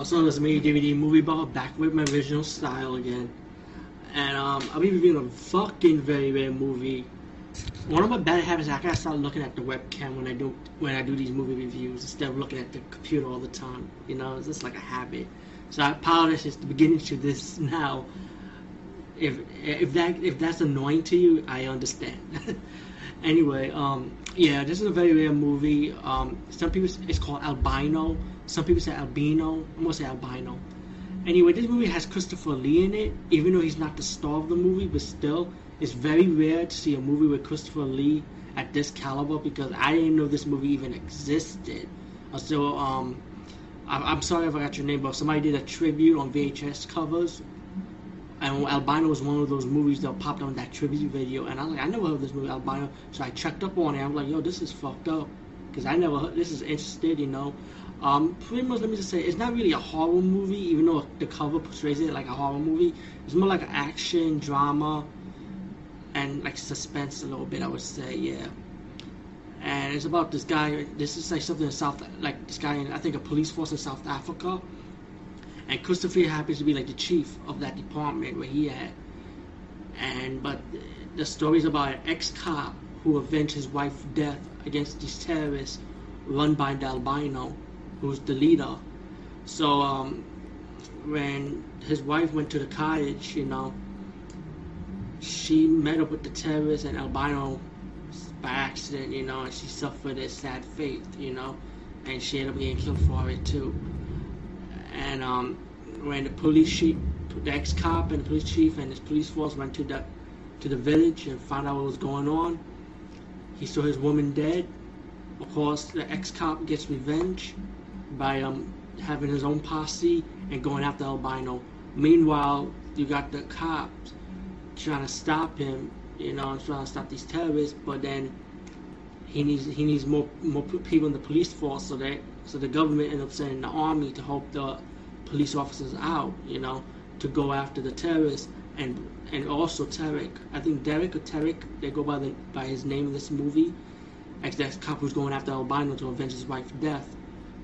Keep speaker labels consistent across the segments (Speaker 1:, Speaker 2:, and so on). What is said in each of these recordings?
Speaker 1: Also, this made DVD movie bar back with my original style again. And um, I'll be reviewing a fucking very rare movie. One of my bad habits I gotta start looking at the webcam when I do when I do these movie reviews instead of looking at the computer all the time. You know, it's just like a habit. So I apologize at the beginning to this now. If if that if that's annoying to you, I understand. anyway, um, yeah, this is a very rare movie. Um, some people it's called albino. Some people say albino. I'm gonna say albino. Anyway, this movie has Christopher Lee in it, even though he's not the star of the movie, but still, it's very rare to see a movie with Christopher Lee at this caliber because I didn't know this movie even existed. So, um, I, am sorry if I got your name, but somebody did a tribute on VHS covers. And Albino was one of those movies that popped on that tribute video, and I like, I never heard of this movie Albino, so I checked up on it. I'm like, yo, this is fucked up, because I never heard. This is interested, you know. Um, pretty much, let me just say, it's not really a horror movie, even though the cover portrays it like a horror movie. It's more like an action, drama, and like suspense a little bit, I would say, yeah. And it's about this guy. This is like something in South, like this guy in I think a police force in South Africa. And Christopher happens to be like the chief of that department where he at. And but the story is about an ex-cop who avenged his wife's death against these terrorists run by the albino who's the leader. So um, when his wife went to the cottage, you know, she met up with the terrorists and albino by accident, you know, and she suffered a sad fate, you know, and she ended up getting killed for it too. And um, when the police chief, the ex-cop and the police chief and his police force went to the to the village and found out what was going on, he saw his woman dead. Of course, the ex-cop gets revenge by um, having his own posse and going after albino. Meanwhile, you got the cops trying to stop him, you know, trying to stop these terrorists. But then he needs he needs more more people in the police force, so that so the government ends up sending the army to help the police officers out, you know, to go after the terrorists and and also Tarek. I think Derek or Tarek, they go by the by his name in this movie. Actually, that cop who's going after albino to avenge his wife's death.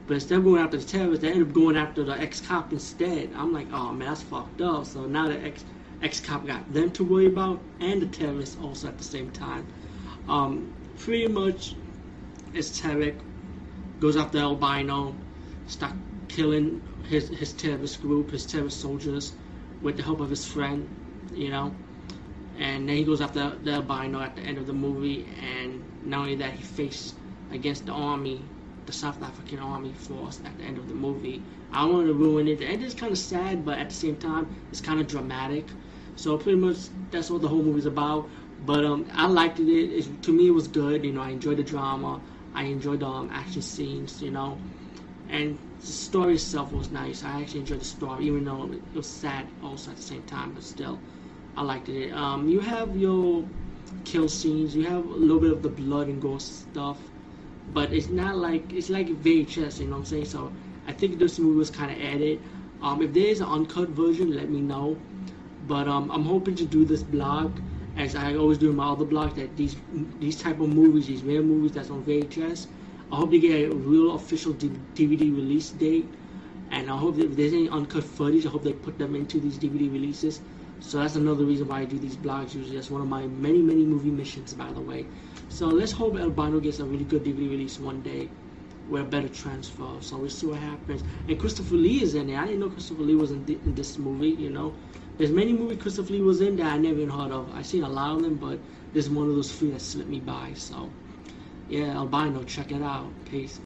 Speaker 1: But instead of going after the terrorists, they end up going after the ex-cop instead. I'm like, oh man, that's fucked up. So now the ex ex-cop got them to worry about, and the terrorists also at the same time. Um, pretty much, it's Tarek goes after albino, start killing his his terrorist group, his terrorist soldiers, with the help of his friend, you know. And then he goes after the albino at the end of the movie, and not only that, he faces against the army the South African Army force at the end of the movie. I don't want to ruin it. The end is kind of sad, but at the same time, it's kind of dramatic. So pretty much that's what the whole movie's about. But um, I liked it. it. To me, it was good. You know, I enjoyed the drama. I enjoyed the um, action scenes. You know, and the story itself was nice. I actually enjoyed the story, even though it was sad also at the same time. But still, I liked it. Um, you have your kill scenes. You have a little bit of the blood and gore stuff but it's not like it's like VHS, you know what I'm saying? So I think this movie was kind of added. Um, if there is an uncut version, let me know. But um, I'm hoping to do this blog, as I always do in my other blog, that these these type of movies, these rare movies that's on VHS, I hope they get a real official DVD release date. And I hope if there's any uncut footage, I hope they put them into these DVD releases. So that's another reason why I do these blogs usually. That's one of my many, many movie missions, by the way. So let's hope Albino gets a really good DVD release one day with a better transfer. So we'll see what happens. And Christopher Lee is in it. I didn't know Christopher Lee was in, in this movie, you know. There's many movies Christopher Lee was in that I never even heard of. I've seen a lot of them, but this is one of those few that slipped me by. So, yeah, Albino, check it out. Peace.